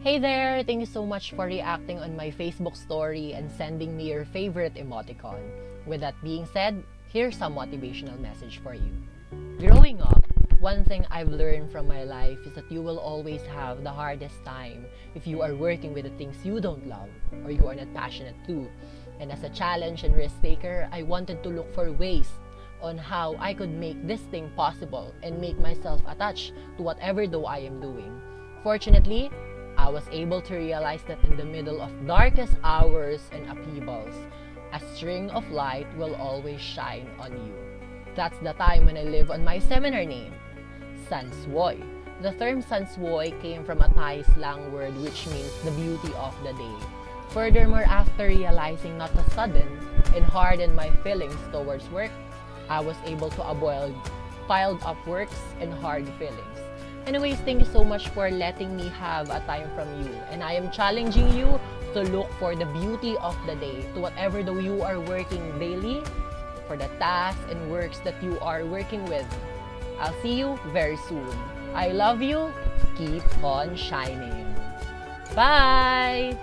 Hey there! Thank you so much for reacting on my Facebook story and sending me your favorite emoticon. With that being said, here's some motivational message for you. Growing up, one thing I've learned from my life is that you will always have the hardest time if you are working with the things you don't love or you are not passionate to. And as a challenge and risk taker, I wanted to look for ways on how I could make this thing possible and make myself attached to whatever though I am doing. Fortunately, I was able to realize that in the middle of darkest hours and upheavals, a string of light will always shine on you. That's the time when I live on my seminar name, Sunsuay. The term Sunsuay came from a Thai slang word which means the beauty of the day. Furthermore, after realizing not to sudden and harden my feelings towards work, I was able to avoid piled up works and hard feelings. Anyways, thank you so much for letting me have a time from you. And I am challenging you to look for the beauty of the day to whatever though you are working daily, for the tasks and works that you are working with. I'll see you very soon. I love you. Keep on shining. Bye!